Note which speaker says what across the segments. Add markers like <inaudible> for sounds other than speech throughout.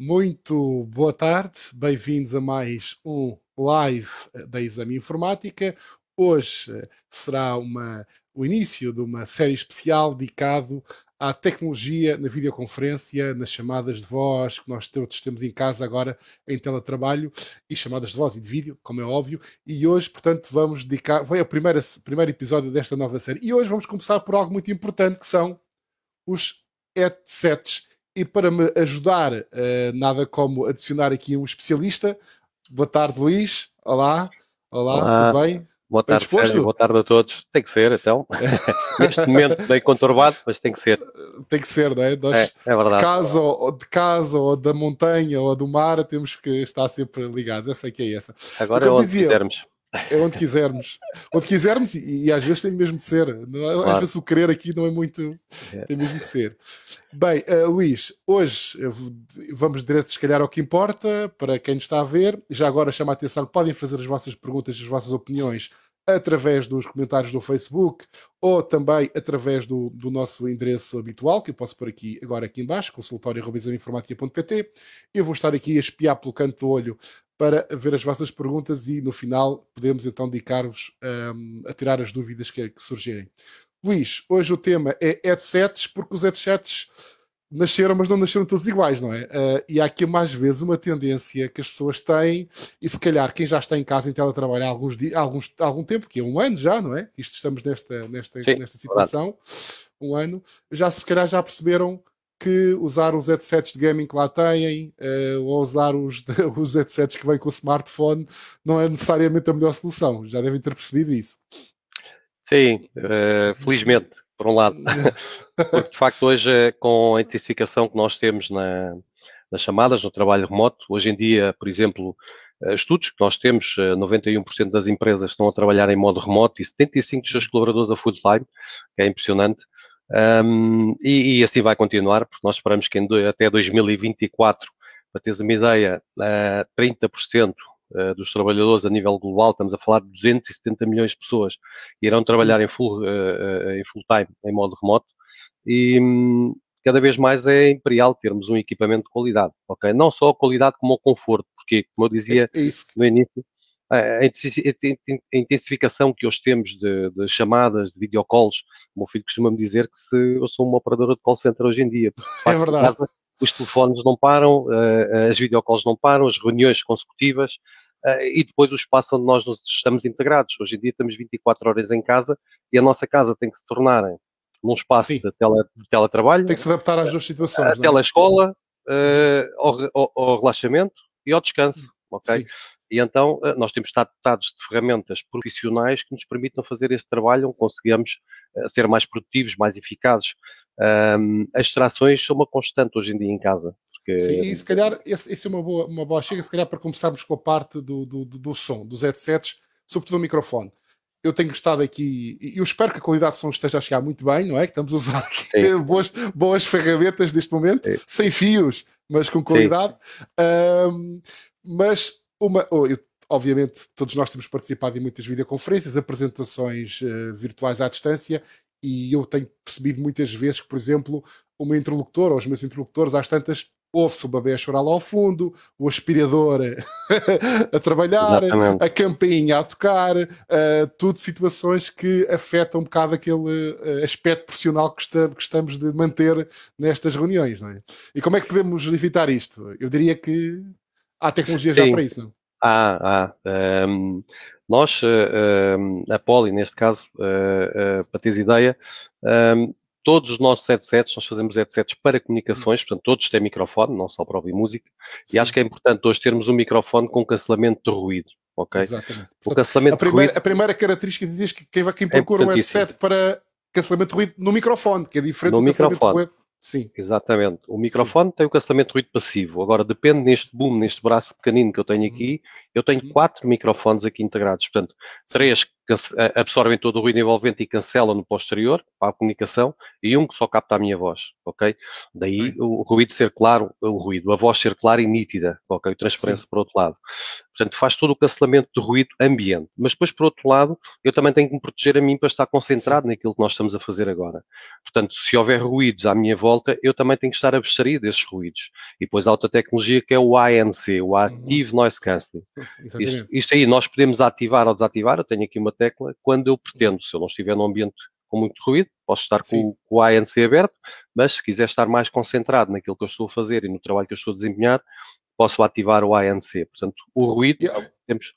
Speaker 1: Muito boa tarde, bem-vindos a mais um live da Exame Informática. Hoje eh, será uma, o início de uma série especial dedicado à tecnologia na videoconferência, nas chamadas de voz que nós todos temos em casa agora em teletrabalho e chamadas de voz e de vídeo, como é óbvio. E hoje, portanto, vamos dedicar. Vai o primeiro episódio desta nova série. E hoje vamos começar por algo muito importante que são os headsets e para me ajudar, uh, nada como adicionar aqui um especialista. Boa tarde, Luís. Olá. Olá, Olá. tudo bem?
Speaker 2: Boa tarde, Sérgio. Boa tarde a todos. Tem que ser, então. <laughs> Neste momento bem conturbado, mas tem que ser.
Speaker 1: Tem que ser, não é? Nós, é, é verdade. De casa, ou, de casa, ou da montanha, ou do mar, temos que estar sempre ligados. Essa é que é essa.
Speaker 2: Agora é onde dizia, quisermos.
Speaker 1: É onde quisermos. onde quisermos, e, e, às vezes tem mesmo de ser. Claro. Às vezes o querer aqui não é muito. É. Tem mesmo de ser. Bem, uh, Luís, hoje vamos direto, se calhar, ao que importa, para quem nos está a ver. Já agora chama a atenção que podem fazer as vossas perguntas, as vossas opiniões através dos comentários do Facebook ou também através do, do nosso endereço habitual, que eu posso pôr aqui agora aqui embaixo, consultório.informática.pt. Eu vou estar aqui a espiar pelo canto do olho para ver as vossas perguntas e no final podemos então dedicar-vos um, a tirar as dúvidas que, que, surgirem. Luís, hoje o tema é headsets, porque os headsets nasceram, mas não nasceram todos iguais, não é? Uh, e há aqui mais vezes uma tendência que as pessoas têm, e se calhar quem já está em casa em teletrabalho há alguns dias, alguns, algum tempo, que é um ano já, não é? Isto estamos nesta, nesta, Sim, nesta situação, claro. um ano, já se calhar já perceberam que usar os headsets de gaming que lá têm uh, ou usar os, <laughs> os headsets que vêm com o smartphone não é necessariamente a melhor solução. Já devem ter percebido isso.
Speaker 2: Sim, uh, felizmente, por um lado. <laughs> Porque de facto hoje, eh, com a intensificação que nós temos na, nas chamadas, no trabalho remoto, hoje em dia, por exemplo, estudos que nós temos, 91% das empresas estão a trabalhar em modo remoto e 75% dos seus colaboradores a full time, que é impressionante. Um, e, e, assim vai continuar, porque nós esperamos que em, até 2024, para teres uma ideia, uh, 30% uh, dos trabalhadores a nível global, estamos a falar de 270 milhões de pessoas, irão trabalhar em full, uh, em full time, em modo remoto, e um, cada vez mais é imperial termos um equipamento de qualidade, ok? Não só a qualidade como o conforto, porque, como eu dizia é, é no início, a intensificação que hoje temos de, de, chamadas, de videocalls, o meu filho costuma-me dizer que se eu sou uma operadora de call center hoje em dia.
Speaker 1: é verdade. Casa,
Speaker 2: os telefones não param, as videocalls não param, as reuniões consecutivas e depois o espaço onde nós estamos integrados. Hoje em dia estamos 24 horas em casa e a nossa casa tem que se tornar num espaço de, tele, de, teletrabalho.
Speaker 1: Tem que se adaptar às duas situações. A
Speaker 2: é? telescola, ao, ao, ao, relaxamento e ao descanso. Ok? E então eh, nós temos estado dotados de ferramentas profissionais que nos permitam fazer esse trabalho, onde conseguimos eh, ser mais produtivos, mais eficazes. As distrações são uma constante hoje em dia em casa.
Speaker 1: Porque... Sim, e se calhar esse é uma boa, uma boa chega, se calhar para começarmos com a parte do, do, do som, dos headsets, sobretudo o microfone eu tenho estado aqui, e eu espero que a qualidade de som esteja a chegar muito bem, não é? Que estamos a usar <laughs> boas, boas ferramentas neste momento, Sim. sem fios, mas com qualidade. Um, mas uma, oh, eu, obviamente, todos nós temos participado em muitas videoconferências, apresentações uh, virtuais à distância, e eu tenho percebido muitas vezes que, por exemplo, o meu interlocutor ou os meus interlocutores, às tantas, ouve-se o bebê a chorar lá ao fundo, o aspirador <laughs> a trabalhar, Exatamente. a campainha a tocar, uh, tudo situações que afetam um bocado aquele uh, aspecto profissional que, está, que estamos de manter nestas reuniões. Não é? E como é que podemos evitar isto? Eu diria que Há tecnologia já para isso, não?
Speaker 2: Há, há. Um, nós, uh, a Poli, neste caso, uh, uh, para teres ideia, um, todos os nossos headsets, nós fazemos headsets para comunicações, portanto, todos têm microfone, não só para ouvir música, Sim. e acho que é importante hoje termos um microfone com cancelamento de ruído, ok?
Speaker 1: Exatamente. O cancelamento a, primeira, ruído, a primeira característica diz que quem, quem é procura é um headset para cancelamento de ruído no microfone, que é diferente
Speaker 2: no do
Speaker 1: microfone.
Speaker 2: cancelamento de ruído Sim. Exatamente. O microfone Sim. tem o cancelamento de ruído passivo. Agora, depende neste boom, neste braço pequenino que eu tenho aqui, eu tenho uhum. quatro microfones aqui integrados. Portanto, três absorvem todo o ruído envolvente e cancelam no posterior, para a comunicação, e um que só capta a minha voz, ok? Daí o ruído ser claro, o ruído, a voz ser clara e nítida, ok? Transparência Sim. por outro lado. Portanto, faz todo o cancelamento de ruído ambiente. Mas depois, por outro lado, eu também tenho que me proteger a mim para estar concentrado Sim. naquilo que nós estamos a fazer agora. Portanto, se houver ruídos à minha volta, eu também tenho que estar abstraído desses ruídos. E depois há outra tecnologia que é o ANC, o Active uhum. Noise Cancelling. Isto, isto aí nós podemos ativar ou desativar, eu tenho aqui uma tecla, quando eu pretendo, se eu não estiver num ambiente com muito ruído, posso estar com, com, o ANC aberto, mas se quiser estar mais concentrado naquilo que eu estou a fazer e no trabalho que eu estou a desempenhar, posso ativar o ANC. Portanto, o ruído, yeah. temos...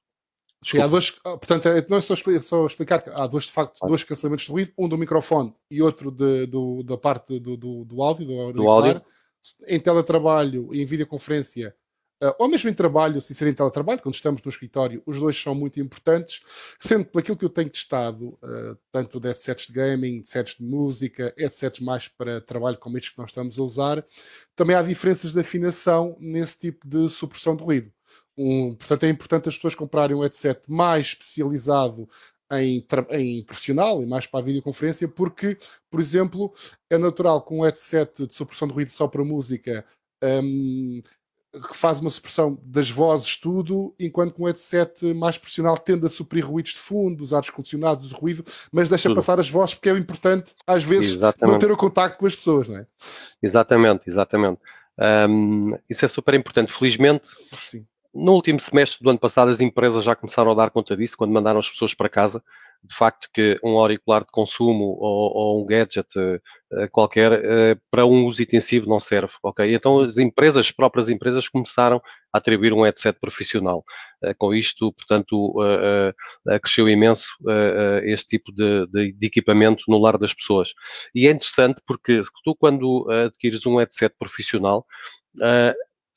Speaker 1: Sim, há dois, ah, portanto, é, não é só explicar, só explicar que há dois, de facto, dois cancelamentos de ruído, um do microfone e outro de, do, da parte do, do, do áudio, do, do áudio. Em teletrabalho e em videoconferência, uh, ou mesmo em trabalho, se ser em teletrabalho, quando estamos no escritório, os dois são muito importantes, sendo que aquilo que eu tenho testado, uh, tanto de headsets de gaming, headsets de música, headsets mais para trabalho como estes que nós estamos a usar, também há diferenças de afinação nesse tipo de supressão de ruído. Um, portanto, é importante as pessoas comprarem um headset mais especializado em, em, profissional e mais para a videoconferência, porque, por exemplo, é natural que um headset de supressão de ruído só para música um, que faz uma supressão das vozes, tudo, enquanto que um headset mais profissional tende a suprir ruídos de fundo, os ares condicionados, o ruído, mas deixa tudo. passar as vozes porque é importante, às vezes, exatamente. manter o contacto com as pessoas, não é?
Speaker 2: Exatamente, exatamente. Um, isso é super importante. Felizmente, Sim. no último semestre do ano passado, as empresas já começaram a dar conta disso, quando mandaram as pessoas para casa, de facto que um auricular de consumo ou, ou um gadget uh, qualquer uh, para um uso intensivo não serve, ok? Então as empresas, as próprias empresas começaram a atribuir um headset profissional. Uh, com isto, portanto, cresceu imenso este tipo de, de, de, equipamento no lar das pessoas. E é interessante porque tu quando adquires um headset profissional,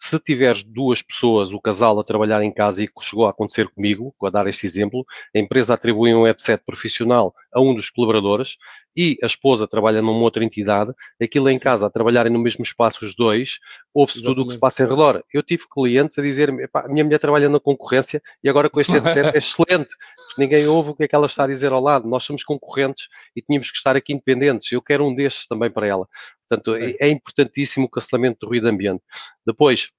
Speaker 2: se tiveres duas pessoas, o casal, a trabalhar em casa e que chegou a acontecer comigo, a dar este exemplo, a empresa atribui um headset profissional a um dos colaboradores e a esposa trabalha numa outra entidade, aquilo em Sim. casa, a trabalharem no mesmo espaço os dois, ouve-se tudo o que se passa em redor. Eu tive clientes a dizer a minha mulher trabalha na concorrência e agora com este headset é <laughs> excelente, porque ninguém ouve o que é que ela está a dizer ao lado. Nós somos concorrentes e tínhamos que estar aqui independentes. Eu quero um destes também para ela. Portanto, é, é importantíssimo o cancelamento do ruído ambiente. Depois,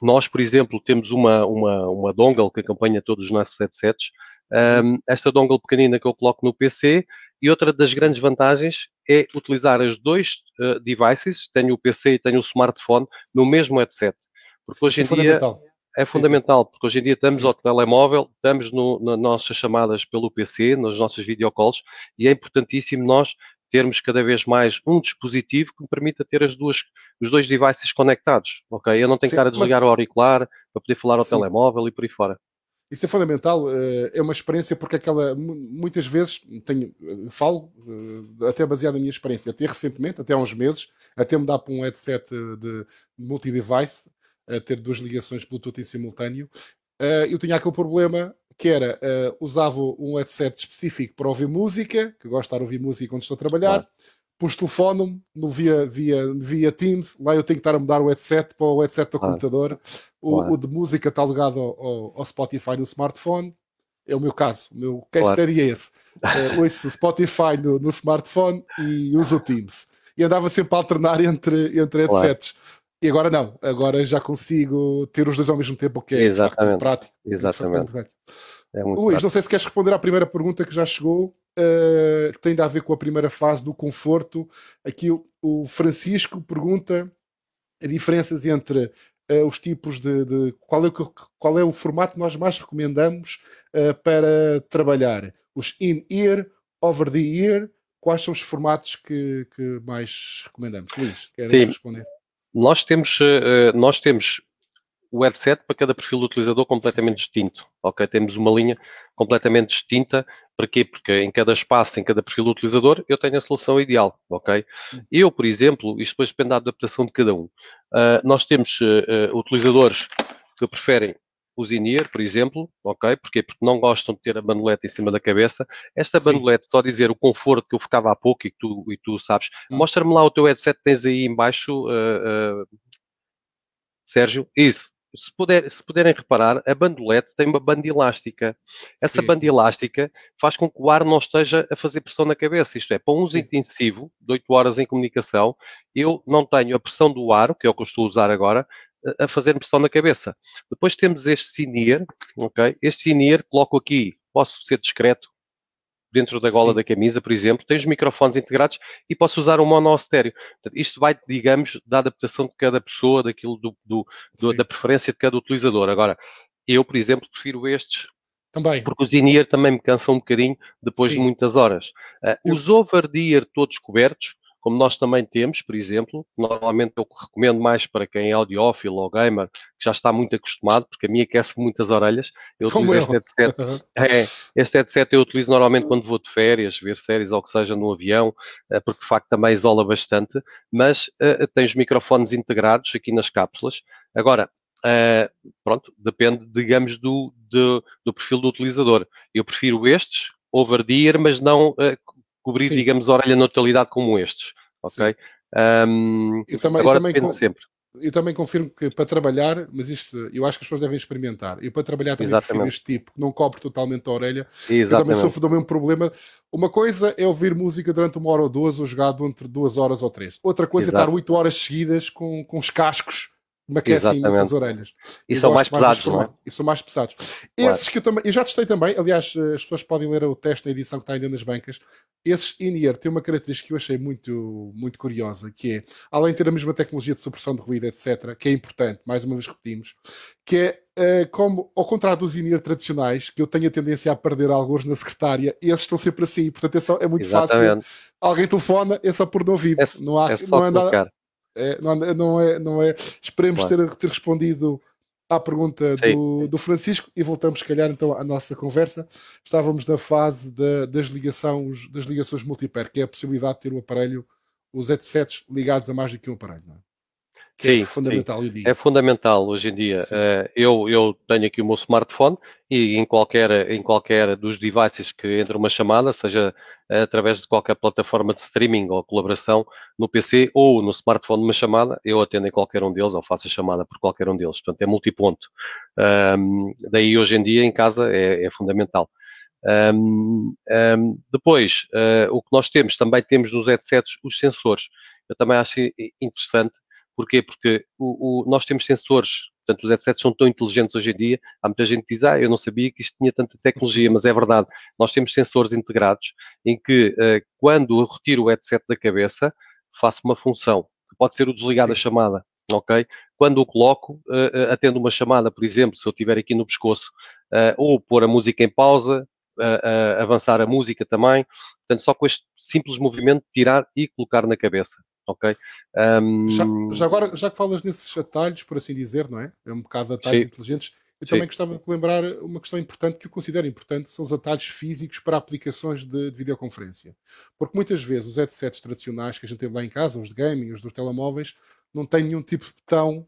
Speaker 2: nós, por exemplo, temos uma, uma, uma dongle que acompanha todos os nossos headsets. Um, esta dongle pequenina que eu coloco no PC e outra das grandes vantagens é utilizar as dois uh, devices, tenho o PC e tenho o smartphone, no mesmo headset. Porque hoje Isso em é dia fundamental. é fundamental, porque hoje em dia estamos Sim. ao telemóvel, estamos no, nas nossas chamadas pelo PC, nas nossas videocalls, e é importantíssimo nós termos cada vez mais um dispositivo que me permita ter as duas, os dois devices conectados, ok? Eu não tenho Sim, que estar a desligar mas... o auricular para poder falar ao Sim. telemóvel e por aí fora.
Speaker 1: Isso é fundamental, eh, é uma experiência porque aquela, muitas vezes, tenho, eh, falo, eh, até baseado na minha experiência, até recentemente, até há uns meses, até dá para um headset de multi-device, a ter duas ligações Bluetooth em simultâneo, eu tinha aquele problema que era, usava um headset específico para ouvir música, que gosto de ouvir música quando estou a trabalhar, claro pus telefone no via, via, via Teams, lá eu tenho que estar a mudar o headset para o headset do claro. computador. O, claro. o, de música está ligado ao, ao, Spotify no smartphone. É o meu caso. O meu case claro. é esse. Uh, ouço Spotify no, no, smartphone e uso o Teams. E andava sempre a alternar entre, entre headsets. E agora não. Agora já consigo ter os dois ao mesmo tempo, o que é
Speaker 2: Exatamente.
Speaker 1: prático.
Speaker 2: Exatamente.
Speaker 1: É Luís, prático. não sei se queres responder à primeira pergunta que já chegou uh, que tem a ver com a primeira fase do conforto. Aqui o, o Francisco pergunta as diferenças entre uh, os tipos de, de, qual, é o, qual é o formato que nós mais recomendamos uh, para trabalhar. Os in-ear, over-the-ear, quais são os formatos que, que mais recomendamos? Luís, queres responder?
Speaker 2: Nós temos, nós temos o headset para cada perfil do utilizador completamente distinto. Ok, temos uma linha completamente distinta. Para quê? Porque em cada espaço, em cada perfil do utilizador, eu tenho a solução ideal. Ok? Hum. Eu, por exemplo, isto depois depende da adaptação de cada um. Uh, nós temos uh, uh, utilizadores que preferem os in-ear, por exemplo, ok? Porquê? Porque não gostam de ter a bandoleta em cima da cabeça. Esta Sim. bandoleta, só dizer o conforto que eu ficava há pouco e que tu, e tu sabes, hum. mostra-me lá o teu headset que tens aí embaixo, uh, uh, Sérgio. Isso, se, puder, se puderem reparar, a bandolete tem uma banda elástica. Essa Sim. banda elástica faz com que o ar não esteja a fazer pressão na cabeça. Isto é, para um uso intensivo, de 8 horas em comunicação, eu não tenho a pressão do ar, que é o que eu estou a usar agora, a fazer pressão na cabeça. Depois temos este sinier, ok? Este sinier coloco aqui, posso ser discreto, dentro da gola Sim. da camisa, por exemplo, tem os microfones integrados e posso usar um mono estéreo. Portanto, isto vai, digamos, da adaptação de cada pessoa, daquilo do, do, do da preferência de cada utilizador. Agora, eu, por exemplo, prefiro estes também. Porque os in-ear também me cansam um bocadinho depois Sim. de muitas horas. Uh, os over-ear todos cobertos, como nós também temos, por exemplo, normalmente eu recomendo mais para quem é audiófilo ou gamer, que já está muito acostumado, porque a mim aquece muitas orelhas. Eu utilizo este headset. <laughs> é, este headset eu utilizo normalmente quando vou de férias, ver séries ou o que seja no avião, eh, porque de facto também isola bastante, mas uh, tem os microfones integrados aqui nas cápsulas. Agora, uh, pronto, depende, digamos, do, do, do perfil do utilizador. Eu prefiro estes, over-ear, mas não uh, cobrir, Sim. digamos, a orelha na totalidade como estes, ok? Um,
Speaker 1: eu também, agora eu também depende com, sempre. Eu também confirmo que para trabalhar, mas isto eu acho que as pessoas devem experimentar. Eu para trabalhar também prefiro este tipo, que não cobre totalmente a orelha. Exatamente. Eu também sofro do mesmo problema. Uma coisa é ouvir música durante uma hora ou duas, ou jogar entre duas horas ou três. Outra coisa Exato. é estar oito horas seguidas com, com os cascos aquecem nessas orelhas.
Speaker 2: E são mais pesados, não é?
Speaker 1: E são mais pesados. Claro. Esses que eu também, eu já testei também, aliás, eh, as pessoas podem ler o teste na edição que está ainda nas bancas. Esses in-ear têm uma característica que eu achei muito, muito curiosa, que é, além de ter a mesma tecnologia de supressão de ruído, etc., que é importante, mais uma vez repetimos, que é Uh, como, ao contrário dos in tradicionais, que eu tenho a tendência a perder alguns na secretária, esses estão sempre assim, portanto é, é muito Exatamente. fácil. Alguém telefona, é só por de ouvido. É, não há,
Speaker 2: é só não é nada,
Speaker 1: é, não, não, é, não é. Esperemos claro. ter, ter respondido à pergunta do, do, Francisco e voltamos, se calhar, então à nossa conversa. Estávamos na fase da, das, ligações, das ligações multipair, que é a possibilidade de ter o aparelho, os headsets ligados a mais do que um aparelho. Não é?
Speaker 2: É sim, é fundamental, sim. É fundamental hoje em dia. Uh, eu, eu tenho aqui o meu smartphone e em qualquer, em qualquer dos devices que entre uma chamada, seja através de qualquer plataforma de streaming ou colaboração no PC ou no smartphone uma chamada, eu atendo em qualquer um deles ou faço a chamada por qualquer um deles. Portanto, é multiponto. Um, daí hoje em dia em casa é, é fundamental. Um, um, depois, uh, o que nós temos, também temos nos headsets os sensores. Eu também acho interessante Porquê? Porque o, o, nós temos sensores, portanto, os headsets são tão inteligentes hoje em dia. Há muita gente que diz, ah, eu não sabia que isto tinha tanta tecnologia, mas é verdade. Nós temos sensores integrados em que, uh, quando eu retiro o headset da cabeça, faço uma função, que pode ser o desligar da chamada. Ok? Quando o coloco, uh, atendo uma chamada, por exemplo, se eu estiver aqui no pescoço, uh, ou pôr a música em pausa, avançar a música também. Portanto, só com este simples movimento, tirar e colocar na cabeça ok? Um...
Speaker 1: Já, já, agora, já que falas nesses atalhos, por assim dizer, não é? É um bocado atalhos Sim. inteligentes. Eu Sim. também gostava de lembrar uma questão importante que eu considero importante, são os atalhos físicos para aplicações de, de videoconferência. Porque muitas vezes os headsets tradicionais que a gente tem lá em casa, os de gaming, os dos telemóveis, não têm nenhum tipo de botão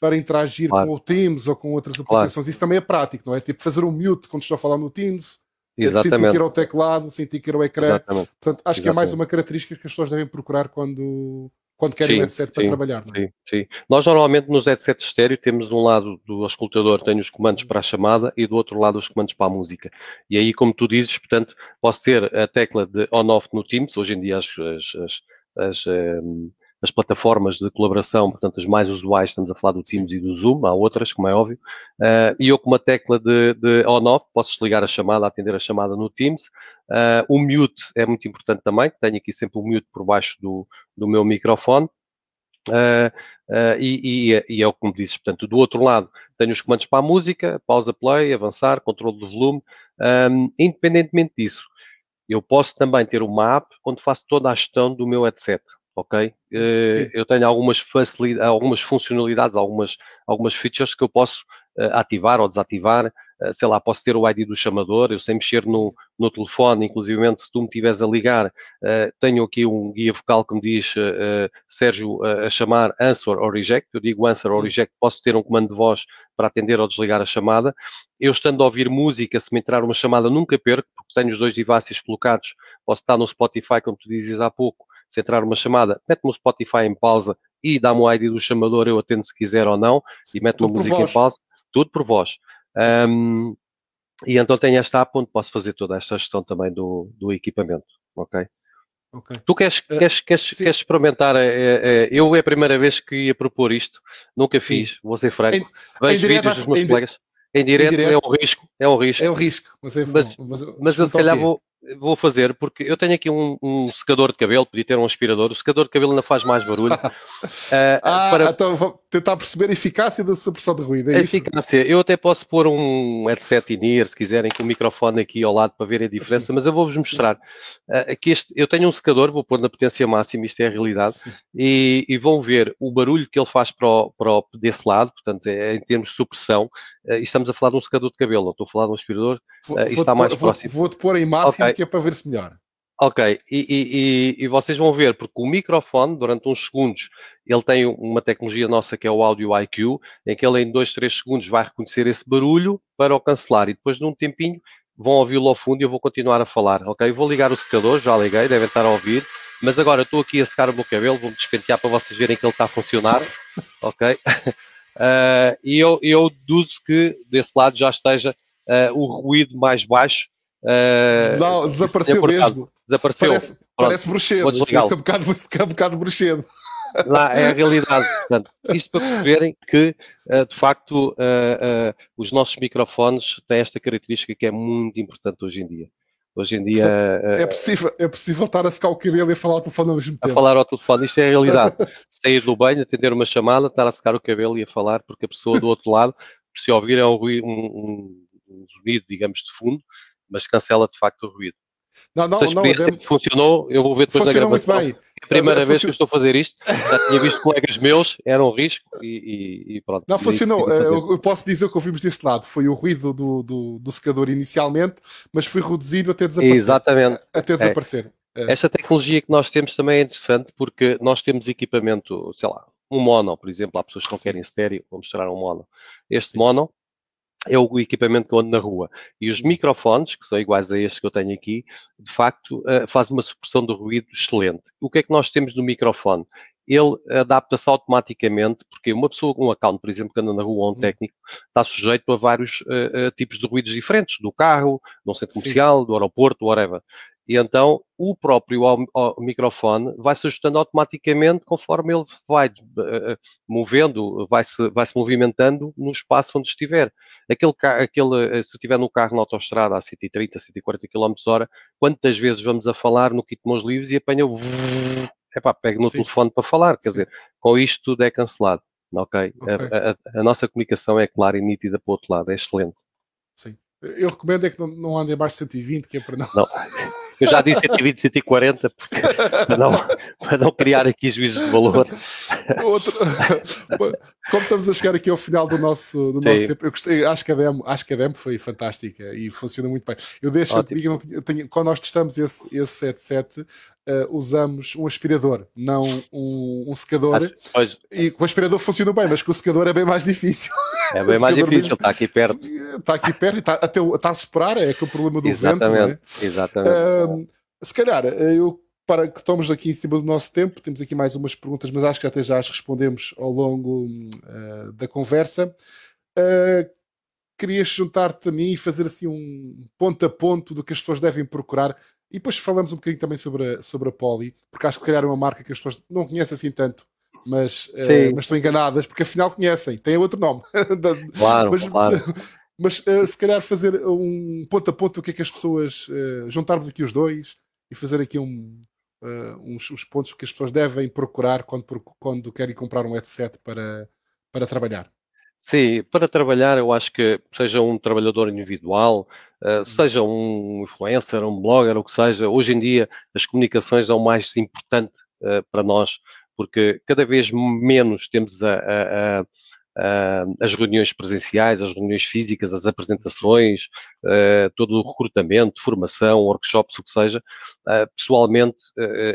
Speaker 1: para interagir claro. com o Teams ou com outras aplicações. Claro. Isso também é prático, não é? Tipo fazer um mute quando estou a falar no Teams, Exatamente. sentir que era o teclado, sentir que era o ecrã. Exatamente. Portanto, acho Exatamente. que é mais uma característica que as pessoas devem procurar quando, quando querem sim, um headset para trabalhar. Não
Speaker 2: é? sim, sim. Nós normalmente nos headsets estéreo temos um lado do auscultador tem os comandos para a chamada e do outro lado os comandos para a música. E aí, como tu dizes, portanto, posso ter a tecla de on-off no Teams, hoje em dia as, as, as, as um, as plataformas de colaboração, portanto, as mais usuais, estamos a falar do Teams e do Zoom, há outras, como é óbvio, uh, e eu com uma tecla de, de on-off posso desligar a chamada, atender a chamada no Teams. Uh, o mute é muito importante também, tenho aqui sempre o mute por baixo do, do meu microfone. Uh, uh, e, e, e, é o que me dizes, portanto, do outro lado tenho os comandos para a música, pausa play, avançar, controle do volume, um, independentemente disso, eu posso também ter uma app onde faço toda a gestão do meu headset, ok? Uh, eu tenho algumas facilidades, algumas funcionalidades, algumas, algumas features que eu posso uh, ativar ou desativar. Uh, sei lá, posso ter o ID do chamador, eu sei mexer no, no telefone, inclusive se tu me estiveres a ligar, tenho aqui um guia vocal que me diz, Sérgio, a chamar answer or reject. Eu digo answer or reject, posso ter um comando de voz para atender ou desligar a chamada. Eu estando a ouvir música, se me entrar uma chamada, nunca perco, porque tenho os dois devices colocados. Posso estar no Spotify, como tu dizes há pouco, se entrar uma chamada, mete-me o Spotify em pausa e dá-me o ID do chamador, eu atendo se quiser ou não, e meto uma música em pausa, tudo por voz. Um, e então tenho esta app onde posso fazer toda esta gestão também do, do equipamento, ok? Okay. Tu queres, uh, queres, queres, queres experimentar? É, é, eu é a primeira vez que ia propor isto, nunca sim. fiz, vou ser franco. Em, Vejo em vídeos dos meus em, colegas. Em direto, em direto, é um risco, é um risco.
Speaker 1: É um risco, mas, é,
Speaker 2: mas, mas, mas eu se calhar vou, vou fazer, porque eu tenho aqui um, um, secador de cabelo, podia ter um aspirador, o secador de cabelo ainda faz mais barulho. uh, <laughs>
Speaker 1: ah, para... então vou tentar perceber a eficácia da supressão de ruído. É
Speaker 2: a eficácia, eu até posso pôr um headset in-ear, se quiserem, com o microfone aqui ao lado para ver a diferença, Sim. mas eu vou-vos mostrar. Uh, aqui este, eu tenho um secador, vou pôr na potência máxima, isto é a realidade, e, e, vão ver o barulho que ele faz para o, para o, desse lado, portanto, é, em termos de supressão, uh, estamos a falar de um secador de cabelo, não estou a falar de um aspirador,
Speaker 1: vou, uh, está mais pôr, próximo. Vou-te pôr em máximo, okay. Que é para ver-se melhor.
Speaker 2: Ok, e, e, e, vocês vão ver, porque o microfone, durante uns segundos, ele tem uma tecnologia nossa que é o Audio IQ, em que ele em 2, 3 segundos vai reconhecer esse barulho para o cancelar, e depois de um tempinho vão ouvi-lo ao fundo e eu vou continuar a falar, ok? Vou ligar o secador, já liguei, devem estar a ouvir, mas agora estou aqui a secar o meu cabelo, vou-me despentear para vocês verem que ele está a funcionar, <laughs> ok? Uh, <laughs> e eu, eu deduzo que desse lado já esteja uh, o ruído mais baixo,
Speaker 1: Uh, não, desapareceu mesmo.
Speaker 2: Desapareceu.
Speaker 1: Parece, parece bruxedo. Isso é um bocado, um bocado bruxedo.
Speaker 2: Lá é a realidade. Portanto, isto para perceberem que, uh, de facto, uh, os nossos microfones têm esta característica que é muito importante hoje em dia. Hoje em dia.
Speaker 1: É possível, é possível estar a secar o cabelo e a falar ao telefone ao mesmo tempo.
Speaker 2: A falar ao telefone, isto é a realidade. <laughs> Sair do banho, atender uma chamada, estar a secar o cabelo e a falar, porque a pessoa do outro lado, se ouvir, é um, um, um zunido, digamos, de fundo, mas cancela de facto o ruído. Não, não, não, deve... funcionou, eu vou ver depois da gravação. Muito bem. É a primeira vez que eu estou a fazer isto, já tinha visto colegas meus, era um risco e, e, e pronto.
Speaker 1: Não, funcionou. Eu posso dizer que ouvimos deste lado. Foi o ruído do, do, do secador inicialmente, mas foi reduzido até desaparecer.
Speaker 2: Exatamente.
Speaker 1: Até desaparecer.
Speaker 2: É. É. Esta tecnologia que nós temos também é interessante porque nós temos equipamento, sei lá, um mono, por exemplo, há pessoas que não querem estéreo, vou mostrar um mono. Este Sim. mono é o equipamento que eu ando na rua. E os microfones, que são iguais a estes que eu tenho aqui, de facto, uh, fazem uma supressão do ruído excelente. O que é que nós temos no microfone? Ele adapta-se automaticamente, porque uma pessoa com um account, por exemplo, que anda na rua ou um uhum. técnico, está sujeito a vários uh, uh, tipos de ruídos diferentes, do carro, do centro comercial, Sim. do aeroporto, whatever. E então o próprio microfone vai se ajustando automaticamente conforme ele vai uh, movendo, vai se, vai se movimentando no espaço onde estiver. Aquele, aquele, se estiver no carro na autostrada a 130, 140 km hora, quantas vezes vamos a falar no kit de mãos livres e apanha o epá, pega no Sim. telefone para falar, quer Sim. dizer, com isto tudo é cancelado. Ok? okay. A, a, a, nossa comunicação é clara e nítida para o outro lado, é excelente.
Speaker 1: Sim. Eu recomendo é que não, não andem abaixo de 120, que é para não.
Speaker 2: não. Eu já disse 120, 140, porque, para, não, para não criar aqui juízos de valor.
Speaker 1: Outro, como estamos a chegar aqui ao final do nosso, do nosso tempo, eu gostei, acho que, a demo, acho que a demo foi fantástica e funciona muito bem. Eu deixo, eu tenho, quando nós testamos esse, esse headset, Uh, usamos um aspirador, não um, um secador. Pois. E o aspirador funciona bem, mas com o secador é bem mais difícil.
Speaker 2: É bem mais <laughs> difícil, mesmo, está aqui perto.
Speaker 1: Está aqui perto e está, até, está a superar, é aquele problema do
Speaker 2: Exatamente.
Speaker 1: vento.
Speaker 2: É? Exatamente. Uh,
Speaker 1: se calhar, eh, eu para que estamos aqui em cima do nosso tempo, temos aqui mais umas perguntas, mas acho que até já as respondemos ao longo uh, da conversa. Uh, querias juntar-te a mim e fazer assim um ponto a ponto do que as pessoas devem procurar e depois falamos um bocadinho também sobre a, sobre a Poli, porque acho que calhar é uma marca que as pessoas não conhecem assim tanto, mas, uh, mas estão enganadas, porque afinal conhecem, tem outro nome. <laughs>
Speaker 2: Claro, mas, claro. <laughs>
Speaker 1: Mas uh, se calhar fazer um ponto a ponto do que é que as pessoas, uh, juntarmos aqui os dois e fazer aqui um, uns, uns, pontos que as pessoas devem procurar quando, quando querem comprar um headset para, para trabalhar.
Speaker 2: Sim, para trabalhar, eu acho que seja um trabalhador individual, uh, seja um influencer, um blogger, o que seja, hoje em dia as comunicações são mais importante uh, para nós, porque cada vez menos temos a, a, a, as reuniões presenciais, as reuniões físicas, as apresentações, uh, todo o recrutamento, formação, workshops, o que seja, pessoalmente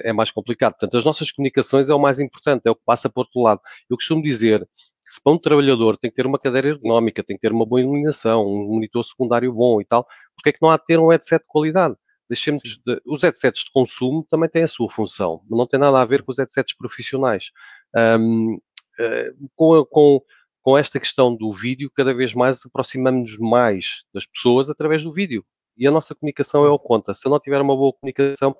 Speaker 2: é mais complicado. Portanto, as nossas comunicações é o mais importante, é o que passa por outro lado. Eu costumo dizer se para um trabalhador tem que ter uma cadeira ergonómica, tem que ter uma boa iluminação, um monitor secundário bom e tal, porque é que não há de ter um headset de qualidade? Deixemos de, os headsets de consumo também têm a sua função, mas não tem nada a ver com os headsets profissionais. Um, uh, com, com, com esta questão do vídeo, cada vez mais aproximamos mais das pessoas através do vídeo. E a nossa comunicação é o conta. Se eu não tiver uma boa comunicação,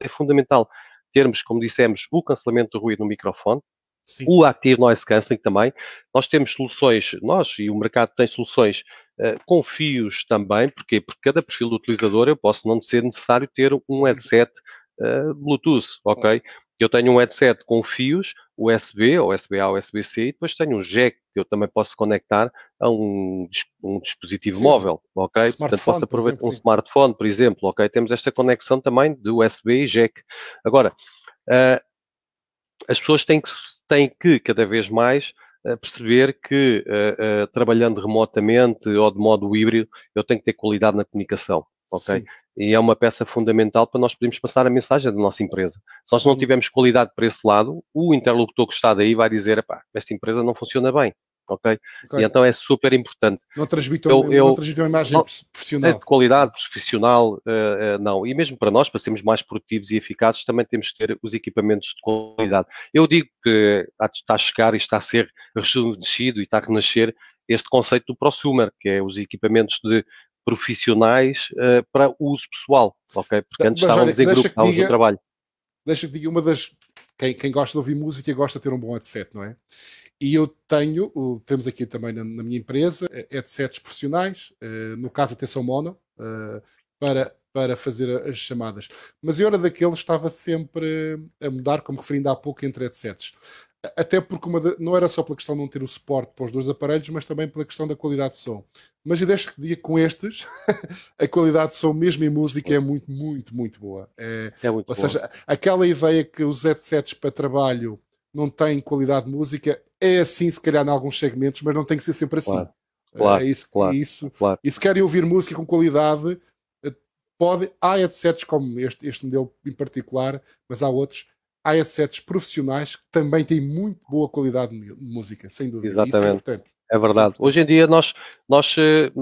Speaker 2: é fundamental termos, como dissemos, o cancelamento do ruído no microfone, Sim. o Active Noise Cancelling também. Nós temos soluções, nós e o mercado tem soluções uh, com fios também, porquê? Porque cada perfil do utilizador eu posso não ser necessário ter um headset uh, Bluetooth, ok? Eu tenho um headset com fios USB, ou USB-A ou USB-C, e depois tenho um jack que eu também posso conectar a um, um dispositivo sim. móvel, ok? Portanto, posso aproveitar exemplo, um sim. smartphone, por exemplo, ok? Temos esta conexão também de USB e jack. Agora, uh, as pessoas têm que, têm que cada vez mais uh, perceber que uh, trabalhando remotamente ou de modo híbrido, eu tenho que ter qualidade na comunicação, ok? Sim e é uma peça fundamental para nós podermos passar a mensagem da nossa empresa. Se nós não tivermos qualidade para esse lado, o interlocutor que está daí vai dizer, pá, esta empresa não funciona bem, ok? okay. E então é super importante.
Speaker 1: Não transmite, eu, eu, não transmite uma imagem não, profissional. É
Speaker 2: de qualidade, profissional, uh, uh, não. E mesmo para nós, para sermos mais produtivos e eficazes, também temos que ter os equipamentos de qualidade. Eu digo que está a chegar e está a ser rejuvenescido e está a renascer este conceito do prosumer, que é os equipamentos de profissionais uh, para uso pessoal, ok? Porque antes Mas, estávamos olha, em grupo, estávamos no trabalho.
Speaker 1: Deixa que diga uma das. Quem, quem, gosta de ouvir música gosta de ter um bom headset, não é? E eu tenho, temos aqui também na, na minha empresa, eh, headsets profissionais, uh, no caso atenção mono, uh, para, para fazer as chamadas. Mas eu era daqueles estava sempre a mudar, como referindo há pouco, entre headsets. Até porque de, não era só pela questão de não ter o suporte para os dois aparelhos, mas também pela questão da qualidade de som. Mas eu deixo que diga com estes, <laughs> a qualidade de som, mesmo em música, é muito, muito, muito boa. É, é muito ou boa. seja, aquela ideia que os headsets para trabalho não têm qualidade de música, é assim, se calhar, em alguns segmentos, mas não tem que ser sempre assim. Claro.
Speaker 2: Claro,
Speaker 1: é isso,
Speaker 2: claro,
Speaker 1: isso.
Speaker 2: Claro.
Speaker 1: E se querem ouvir música com qualidade, eh, pode, há headsets como este, este modelo em particular, mas há outros há headsets profissionais que também têm muito boa qualidade de música, sem dúvida.
Speaker 2: Exatamente. É, é, verdade. Hoje em dia, nós, nós, eh,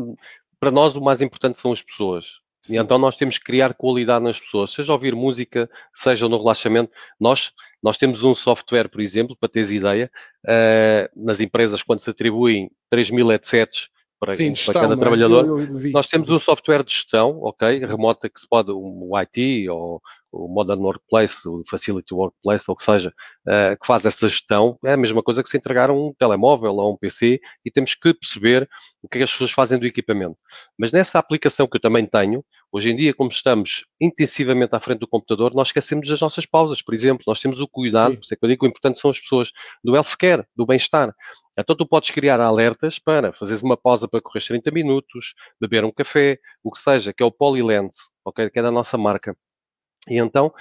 Speaker 2: para nós, o mais importante são as pessoas. Sim. E então nós temos que criar qualidade nas pessoas, seja ouvir música, seja no relaxamento. Nós, nós temos um software, por exemplo, para teres ideia, uh, nas empresas, quando se atribuem 3 mil headsets para, Sim, para cada é? trabalhador, eu, eu nós temos um software de gestão, ok, remota, que se pode, um IT ou o Modern Workplace, o Facility Workplace, ou o que seja, uh, que faz essa gestão, é a mesma coisa que se entregar um telemóvel ou um PC e temos que perceber o que é que as pessoas fazem do equipamento. Mas nessa aplicação que eu também tenho, hoje em dia, como estamos intensivamente à frente do computador, nós esquecemos das nossas pausas, por exemplo, nós temos o cuidado, por isso é que eu digo que o importante são as pessoas, do healthcare, do bem-estar. Então tu podes criar alertas para fazeres uma pausa para correr 30 minutos, beber um café, o que seja, que é o Polylens, ok, que é da nossa marca. E então,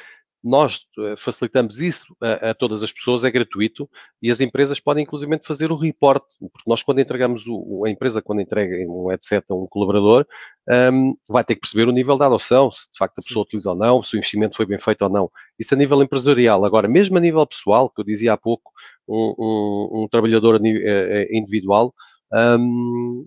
Speaker 2: nós eh, facilitamos isso a, a, todas as pessoas, é gratuito e as empresas podem inclusive fazer o report, porque nós quando entregamos, o, a empresa quando entrega um headset a um colaborador, um, vai ter que perceber o nível da adoção, se de facto a pessoa utiliza ou não, se o investimento foi bem feito ou não. Isso a nível empresarial. Agora, mesmo a nível pessoal, que eu dizia há pouco, um, um, um trabalhador eh, eh, individual, um,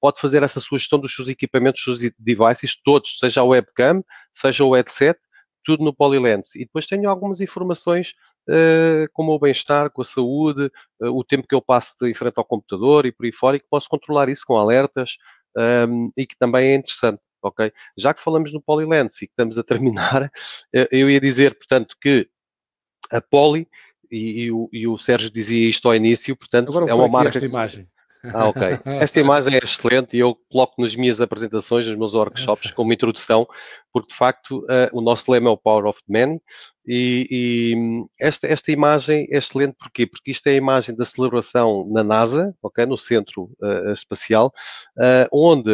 Speaker 2: pode fazer essa sugestão dos seus equipamentos, dos seus devices, todos, seja a webcam, seja o headset, tudo no Polylens. E depois tenho algumas informações uh, como o bem-estar, com a saúde, uh, o tempo que eu passo de frente ao computador e por aí fora, e que posso controlar isso com alertas um, ehm, e que também é interessante. Ok? Já que falamos no Polylens e que estamos a terminar, <laughs> eu ia dizer, portanto, que a Poly, e, e, o, e o Sérgio dizia isto ao início, portanto,
Speaker 1: Agora,
Speaker 2: é uma marca.
Speaker 1: Esta imagem.
Speaker 2: Ah, ok. Esta imagem é excelente e eu coloco nas minhas apresentações, nos meus workshops, <laughs> como introdução, porque de facto uh, o nosso lema é o Power of the Man e, e, esta, esta imagem é excelente porquê? Porque isto é a imagem da celebração na NASA, ok, no Centro uh, Espacial, uh, onde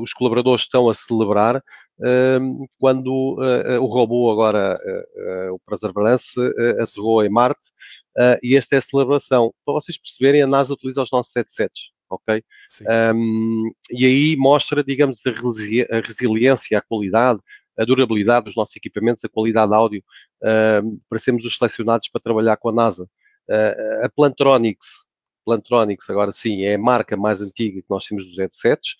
Speaker 2: os colaboradores estão a celebrar ehm, quando o robô agora, o Perseverance, aterrou em Marte e esta é a celebração. Para vocês perceberem, a NASA utiliza os nossos headsets ok? Um, e aí mostra, digamos, a, resili a, resiliência, a qualidade, a durabilidade dos nossos equipamentos, a qualidade de áudio, um, para sermos os selecionados para trabalhar com a NASA. Uh, a Plantronics, Plantronics, agora sim, é a marca mais antiga que nós temos dos headsets.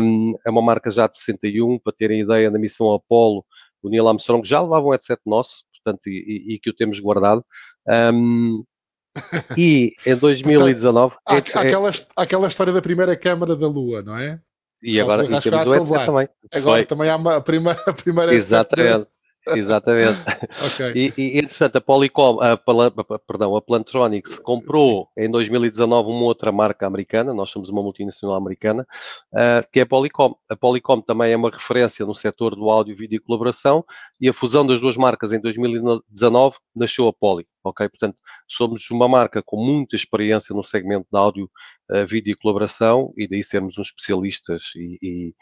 Speaker 2: Um, é uma marca já de 61, para terem ideia, na missão Apollo, o Neil Armstrong já levava um headset nosso, portanto, e, e, e que o temos guardado. Um, <laughs> E em 2019.
Speaker 1: Portanto, há, é, aquela, aquela história da primeira câmara da Lua, não é?
Speaker 2: E agora e temos o headset também.
Speaker 1: Agora Foi. também há uma, a primeira, a primeira
Speaker 2: Exatamente. Exatamente. <laughs> okay. e, e, entretanto, a Polycom, a, a, perdão, a Plantronics comprou Sim. em 2019 uma outra marca americana, nós somos uma multinacional americana, uh, que é a Polycom. A Polycom também é uma referência no setor do áudio, vídeo e colaboração, e a fusão das duas marcas em 2019 nasceu a Poly. Ok, portanto, somos uma marca com muita experiência no segmento de áudio, uh, vídeo e colaboração, e daí sermos uns especialistas e, e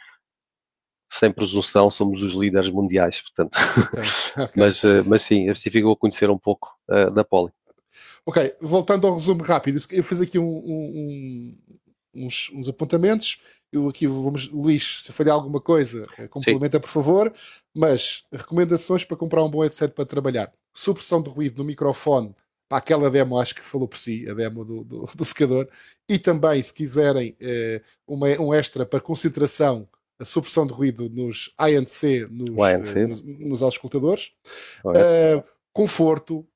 Speaker 2: sem presunção, somos os líderes mundiais, portanto. Okay, okay. mas, eh, mas sim, assim ficou a conhecer um pouco uh, da Poli.
Speaker 1: Ok, voltando ao resumo rápido, eu fiz aqui um, um, uns, uns, apontamentos. Eu aqui vamos, Luís, se falhar alguma coisa, eh, complementa sim. por favor. Mas recomendações para comprar um bom headset para trabalhar: supressão de ruído no microfone. Para aquela demo, acho que falou por si, a demo do, do, <laughs> do secador. E também, se quiserem, uma, um extra para concentração a supressão de ruído nos ANC, nos, uh, nos, nos auscultadores. Uh, conforto.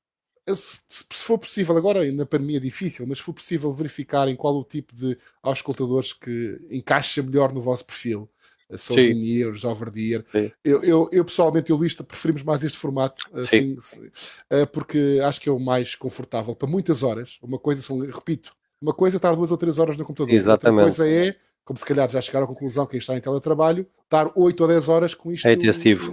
Speaker 1: Se, se, for possível, agora na pandemia é difícil, mas se for possível verificarem qual o tipo de auscultadores que encaixa melhor no vosso perfil. Sons in ears, over the ear. Eu, eu, eu, pessoalmente, eu lista, preferimos mais este formato, assim, uh, porque acho que é o mais confortável para muitas horas. Uma coisa são, repito, uma coisa é estar duas ou três horas no computador,
Speaker 2: Exatamente.
Speaker 1: outra coisa é como se calhar já chegaram à conclusão quem está em teletrabalho, estar 8 ou 10 horas com isto
Speaker 2: é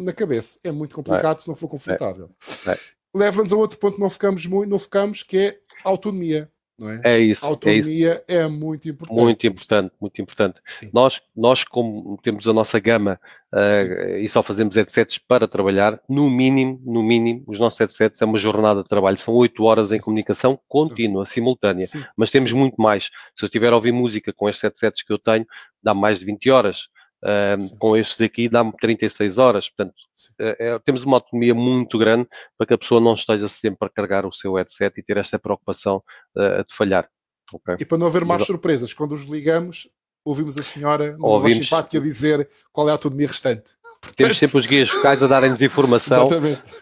Speaker 1: na cabeça. É muito complicado é. se não for confortável.
Speaker 2: É. é.
Speaker 1: Leva-nos a outro ponto que não focamos muito, não focamos, que é autonomia. Não é?
Speaker 2: é isso.
Speaker 1: A autonomia é, isso. é muito importante.
Speaker 2: Muito importante, muito importante. Nós, nós, como temos a nossa gama uh, e só fazemos headsets para trabalhar, no mínimo, no mínimo, os nossos headsets é uma jornada de trabalho. São 8 horas em comunicação contínua, Sim. simultânea. Sim. Mas temos Sim. muito mais. Se eu estiver a ouvir música com estes headsets que eu tenho, dá mais de 20 horas. Uh, com estes aqui dá-me 36 horas. Portanto, uh, é, temos uma autonomia muito grande para que a pessoa não esteja sempre a carregar o seu headset e ter esta preocupação uh, de falhar. Okay?
Speaker 1: E para não haver mais surpresas, quando os ligamos, ouvimos a senhora no ouvimos... simpática dizer qual é a autonomia restante.
Speaker 2: Portanto... <laughs> Temos sempre os guias vocais a darem-nos informação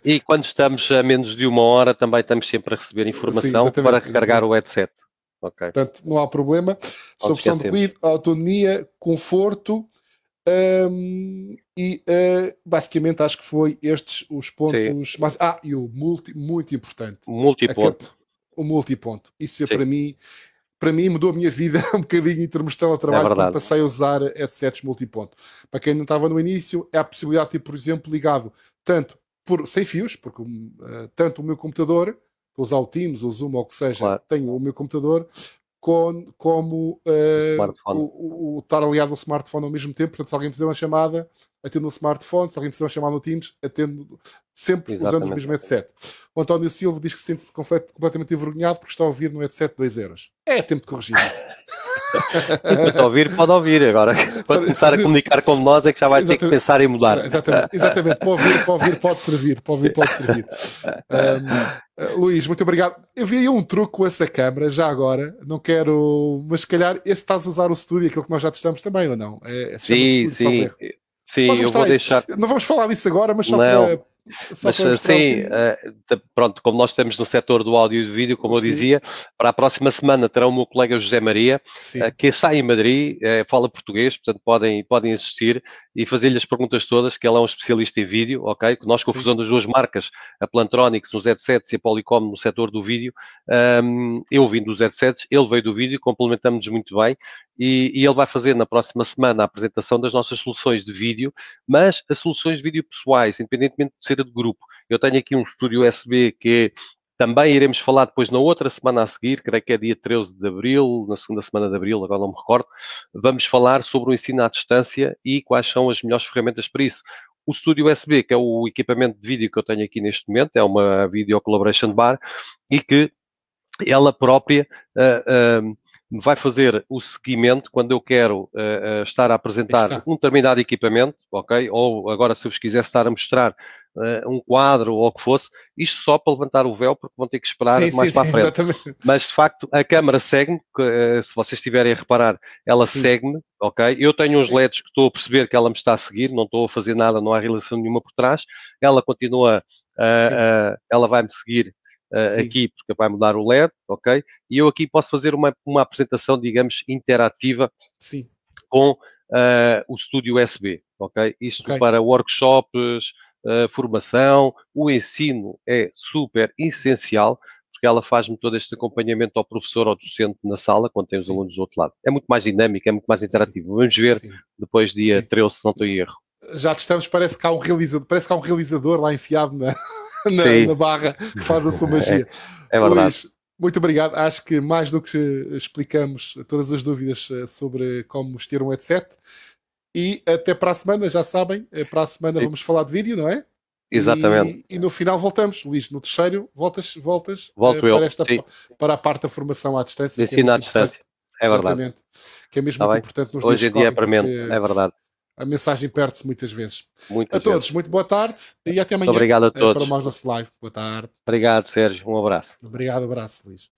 Speaker 2: e quando estamos a menos de uma hora também estamos sempre a receber informação Sim, para recarregar o headset. Okay.
Speaker 1: Portanto, não há problema. Solução de ruído, autonomia, conforto, um, e uh, basicamente acho que foi estes os pontos. Mas, ah, e o multi, muito importante.
Speaker 2: Multiponto.
Speaker 1: O multiponto. Isso é para mim, para mim mudou a minha vida <laughs> um bocadinho em termos de teletrabalho é quando passei a usar headsets multiponto. Para quem não estava no início, é a possibilidade de ter, por exemplo, ligado tanto por, sem fios, porque uh, tanto o meu computador, estou a usar o Teams ou o Zoom ou o que seja, claro. tenho o meu computador, com, como uh, o, o, estar aliado ao smartphone ao mesmo tempo. Portanto, se alguém fizer uma chamada, atendo no smartphone, se alguém uma chamada no Teams, atendo sempre Exatamente. usando o mesmo headset. O António Silva diz que se sente completamente envergonhado porque está a ouvir no headset 2 euros. É tempo de corrigir isso. <laughs>
Speaker 2: Pode ouvir, pode ouvir. Agora, <laughs> quando começar a comunicar com nós, é que já vai ter que pensar em mudar.
Speaker 1: Exatamente, exatamente. Pode ouvir, pode ouvir, pode servir. Pode ouvir, pode servir. <laughs> Um, uh, Luís, muito obrigado. Eu vi aí um truque com essa câmera, já agora. Não quero. Mas se calhar esse estás a usar o estúdio, aquilo que nós já testamos também, ou não?
Speaker 2: É, sim, sim. Sim, eu vou deixar.
Speaker 1: Não vamos falar disso agora, mas só
Speaker 2: não.
Speaker 1: para
Speaker 2: mas sim, uh, pronto, como nós estamos no setor do áudio e do vídeo, como sim. eu dizia, para a próxima semana terá o meu colega José Maria, uh, que está em Madrid, uh, fala português, portanto podem, podem assistir e fazer-lhe as perguntas todas, que ele é um especialista em vídeo, ok? Nós com a fusão das duas marcas, a Plantronics nos headsets e a Polycom no setor do vídeo, um, eu vim dos headsets, ele veio do vídeo, complementamos-nos muito bem e, e, ele vai fazer na próxima semana a apresentação das nossas soluções de vídeo, mas as soluções de vídeo pessoais, independentemente de ser de grupo. Eu tenho aqui um estúdio USB que também iremos falar depois na outra semana a seguir, creio que é dia 13 de abril, na segunda semana de abril, agora não me recordo. Vamos falar sobre o ensino à distância e quais são as melhores ferramentas para isso. O estúdio USB, que é o equipamento de vídeo que eu tenho aqui neste momento, é uma Video Collaboration Bar e que ela própria uh, uh, vai fazer o seguimento quando eu quero uh, estar a apresentar um determinado equipamento, ok? Ou agora se eu vos quisesse estar a mostrar uh, um quadro ou o que fosse, isto só para levantar o véu, porque vão ter que esperar sim, mais sim, para a frente. Exatamente. Mas de facto a câmara segue-me, uh, se vocês estiverem a reparar, ela segue-me, ok? Eu tenho uns LEDs que estou a perceber que ela me está a seguir, não estou a fazer nada, não há relação nenhuma por trás, ela continua, ela vai-me seguir uh, aqui, porque vai mudar o LED, ok? E eu aqui posso fazer uma, uma apresentação, digamos, interativa
Speaker 1: Sim.
Speaker 2: com uh, o estúdio USB, ok? Isto okay. para workshops, uh, formação, o ensino é super essencial, porque ela faz-me todo este acompanhamento ao professor ou docente na sala, quando tem os Sim. alunos do outro lado. É muito mais dinâmico, é muito mais interativo. Sim. Vamos ver Sim. depois dia Sim. 13, se não estou em erro.
Speaker 1: Já estamos, parece que há um realizador, parece que há um realizador lá enfiado na, na, na barra que faz a sua <laughs> magia.
Speaker 2: É, é verdade. Luís,
Speaker 1: muito obrigado. Acho que mais do que explicamos todas as dúvidas eh, sobre como ter um headset. E até para a semana, já sabem, eh, para a semana Sim. vamos falar de vídeo, não é?
Speaker 2: Exatamente.
Speaker 1: E, e, no final voltamos, Luís, no terceiro voltas, voltas
Speaker 2: Volto
Speaker 1: uh, para, esta, para a parte da formação à distância.
Speaker 2: Ensino é à distância, é verdade.
Speaker 1: Que é mesmo tá muito bem? importante nos
Speaker 2: Hoje em dia é para mim, é verdade.
Speaker 1: A mensagem perde-se muitas vezes.
Speaker 2: Muitas
Speaker 1: a todos, muito boa tarde e até amanhã.
Speaker 2: Muito obrigado a todos.
Speaker 1: Para mais nosso live. Boa tarde.
Speaker 2: Obrigado, Sérgio. Um abraço.
Speaker 1: Obrigado, abraço, Luís.